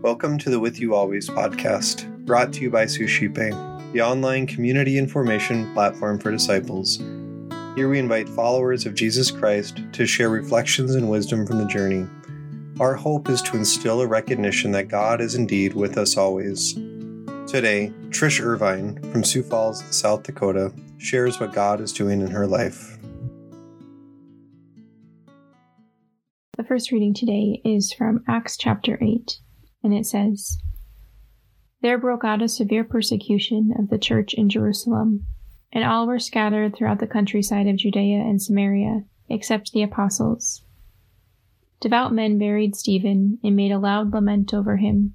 Welcome to the With You Always podcast, brought to you by Suscipe, the online community information platform for disciples. Here we invite followers of Jesus Christ to share reflections and wisdom from the journey. Our hope is to instill a recognition that God is indeed with us always. Today, Trish Irvine from Sioux Falls, South Dakota, shares what God is doing in her life. First reading today is from Acts chapter 8, and it says There broke out a severe persecution of the church in Jerusalem, and all were scattered throughout the countryside of Judea and Samaria, except the apostles. Devout men buried Stephen and made a loud lament over him.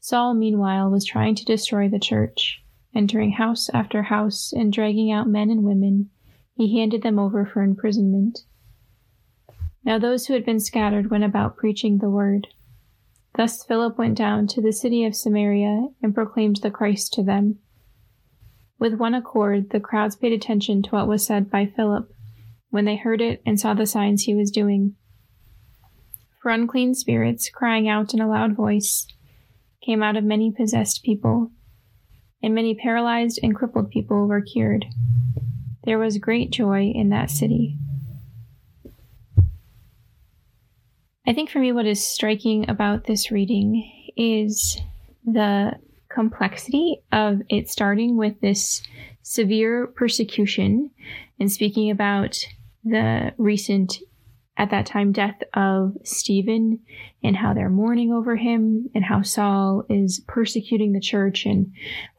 Saul, meanwhile, was trying to destroy the church. Entering house after house and dragging out men and women, he handed them over for imprisonment. Now those who had been scattered went about preaching the word. Thus Philip went down to the city of Samaria and proclaimed the Christ to them. With one accord, the crowds paid attention to what was said by Philip when they heard it and saw the signs he was doing. For unclean spirits, crying out in a loud voice, came out of many possessed people, and many paralyzed and crippled people were cured. There was great joy in that city. I think for me, what is striking about this reading is the complexity of it starting with this severe persecution and speaking about the recent at that time death of Stephen and how they're mourning over him and how Saul is persecuting the church and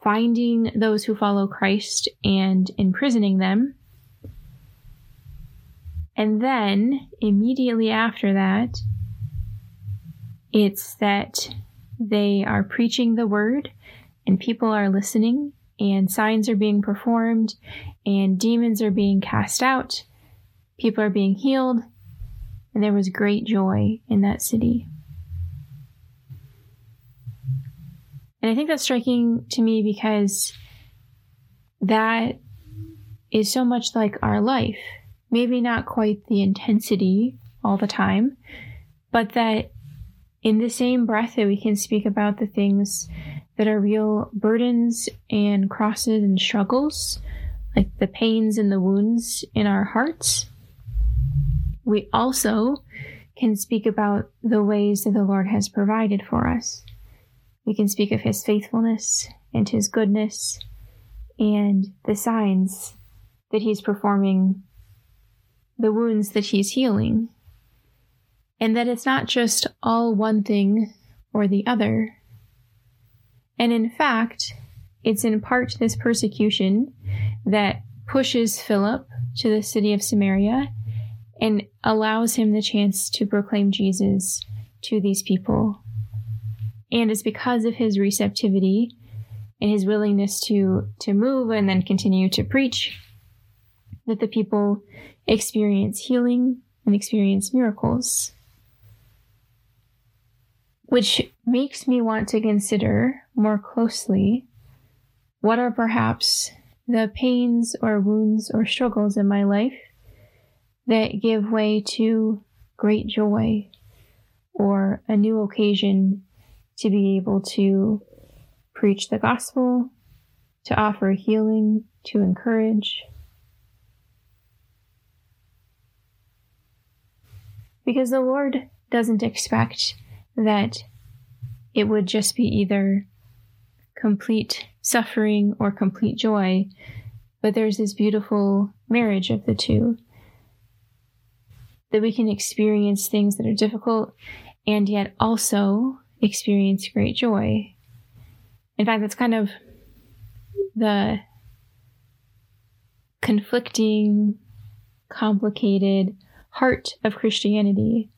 finding those who follow Christ and imprisoning them. And then immediately after that, it's that they are preaching the word and people are listening and signs are being performed and demons are being cast out. People are being healed and there was great joy in that city. And I think that's striking to me because that is so much like our life. Maybe not quite the intensity all the time, but that in the same breath that we can speak about the things that are real burdens and crosses and struggles, like the pains and the wounds in our hearts, we also can speak about the ways that the Lord has provided for us. We can speak of His faithfulness and His goodness and the signs that He's performing, the wounds that He's healing, and that it's not just all one thing or the other. And in fact, it's in part this persecution that pushes Philip to the city of Samaria and allows him the chance to proclaim Jesus to these people. And it's because of his receptivity and his willingness to, to move and then continue to preach that the people experience healing and experience miracles. Which makes me want to consider more closely what are perhaps the pains or wounds or struggles in my life that give way to great joy or a new occasion to be able to preach the gospel, to offer healing, to encourage. Because the Lord doesn't expect that it would just be either complete suffering or complete joy, but there's this beautiful marriage of the two that we can experience things that are difficult and yet also experience great joy. In fact, that's kind of the conflicting, complicated heart of Christianity.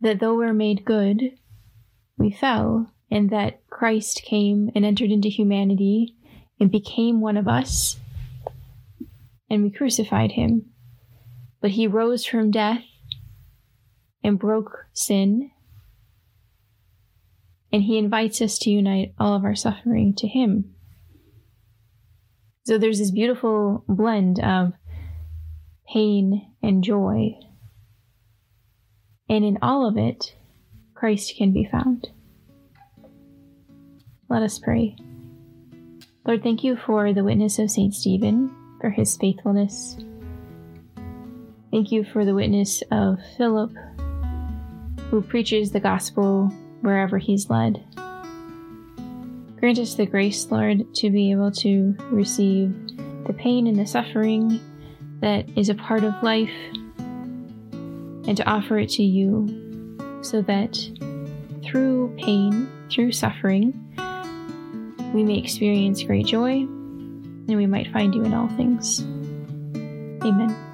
That though we're made good, we fell, and that Christ came and entered into humanity and became one of us, and we crucified him. But he rose from death and broke sin. And he invites us to unite all of our suffering to him. So there's this beautiful blend of pain and joy. And in all of it, Christ can be found. Let us pray. Lord, thank you for the witness of St. Stephen, for his faithfulness. Thank you for the witness of Philip, who preaches the gospel wherever he's led. Grant us the grace, Lord, to be able to receive the pain and the suffering that is a part of life and to offer it to you so that through pain, through suffering, we may experience great joy and we might find you in all things. Amen.